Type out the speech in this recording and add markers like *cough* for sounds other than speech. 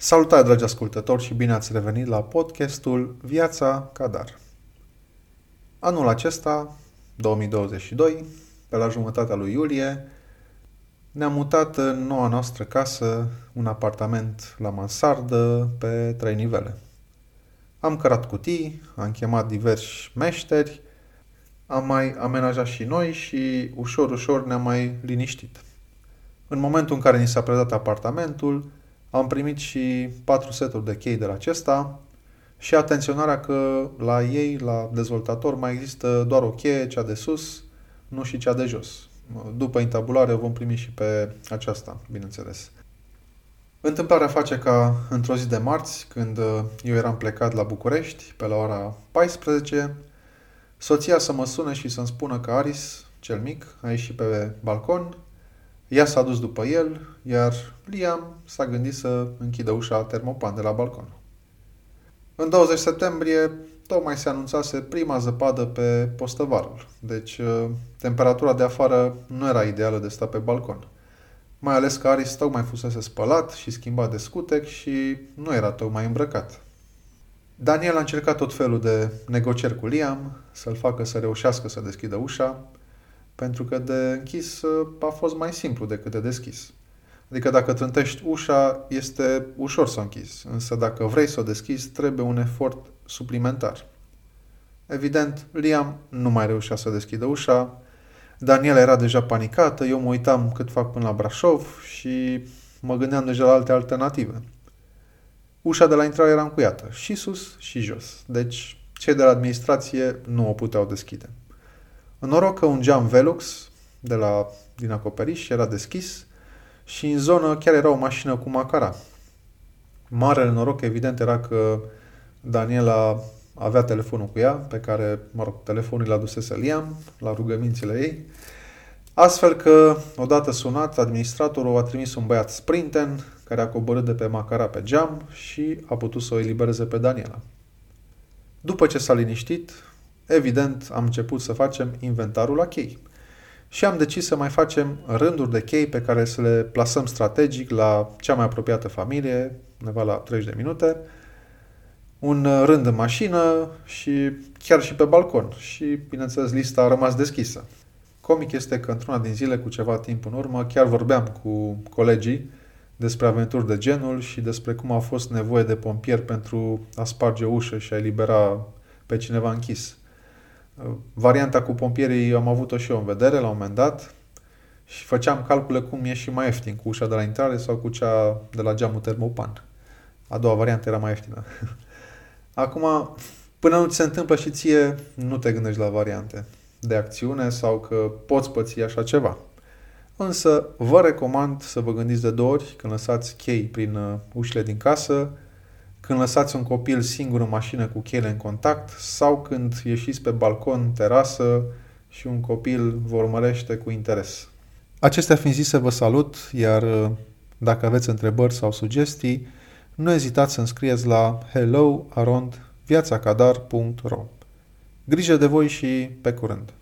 Salutare, dragi ascultători, și bine ați revenit la podcastul Viața Cadar. Anul acesta, 2022, pe la jumătatea lui iulie, ne-am mutat în noua noastră casă, un apartament la mansardă pe trei nivele. Am cărat cutii, am chemat diversi meșteri, am mai amenajat și noi și ușor, ușor ne-am mai liniștit. În momentul în care ni s-a predat apartamentul, am primit și patru seturi de chei de la acesta și atenționarea că la ei, la dezvoltator, mai există doar o cheie, cea de sus, nu și cea de jos. După intabulare vom primi și pe aceasta, bineînțeles. Întâmplarea face ca într-o zi de marți, când eu eram plecat la București, pe la ora 14, soția să mă sune și să-mi spună că Aris, cel mic, a ieșit pe balcon ea s-a dus după el, iar Liam s-a gândit să închidă ușa termopan de la balcon. În 20 septembrie, tocmai se anunțase prima zăpadă pe postăvarul, deci uh, temperatura de afară nu era ideală de sta pe balcon. Mai ales că Aris tocmai fusese spălat și schimbat de scutec și nu era tocmai îmbrăcat. Daniel a încercat tot felul de negocieri cu Liam, să-l facă să reușească să deschidă ușa, pentru că de închis uh, a fost mai simplu decât de deschis. Adică dacă trântești ușa, este ușor să o închizi, însă dacă vrei să o deschizi, trebuie un efort suplimentar. Evident, Liam nu mai reușea să deschidă ușa, Daniela era deja panicată, eu mă uitam cât fac până la Brașov și mă gândeam deja la alte alternative. Ușa de la intrare era încuiată, și sus și jos, deci cei de la administrație nu o puteau deschide. În noroc că un geam Velux de la, din acoperiș era deschis și în zonă chiar era o mașină cu macara. Marele noroc, evident, era că Daniela avea telefonul cu ea, pe care, mă rog, telefonul l-a dusese Liam, la rugămințile ei, astfel că, odată sunat, administratorul a trimis un băiat sprinten, care a coborât de pe macara pe geam și a putut să o elibereze pe Daniela. După ce s-a liniștit, evident, am început să facem inventarul la chei. Și am decis să mai facem rânduri de chei pe care să le plasăm strategic la cea mai apropiată familie, undeva la 30 de minute, un rând în mașină și chiar și pe balcon. Și, bineînțeles, lista a rămas deschisă. Comic este că într-una din zile, cu ceva timp în urmă, chiar vorbeam cu colegii despre aventuri de genul și despre cum a fost nevoie de pompieri pentru a sparge o ușă și a elibera pe cineva închis. Varianta cu pompierii am avut-o și eu în vedere la un moment dat și făceam calcule cum e și mai ieftin, cu ușa de la intrare sau cu cea de la geamul termopan. A doua variantă era mai ieftină. *laughs* Acum, până nu ți se întâmplă și ție, nu te gândești la variante de acțiune sau că poți păți așa ceva. Însă, vă recomand să vă gândiți de două ori când lăsați chei prin uh, ușile din casă, când lăsați un copil singur în mașină cu cheile în contact sau când ieșiți pe balcon, terasă și un copil vă urmărește cu interes. Acestea fiind zise, vă salut, iar uh, dacă aveți întrebări sau sugestii, nu ezitați să înscrieți la hello.viațacadar.ro Grijă de voi și pe curând!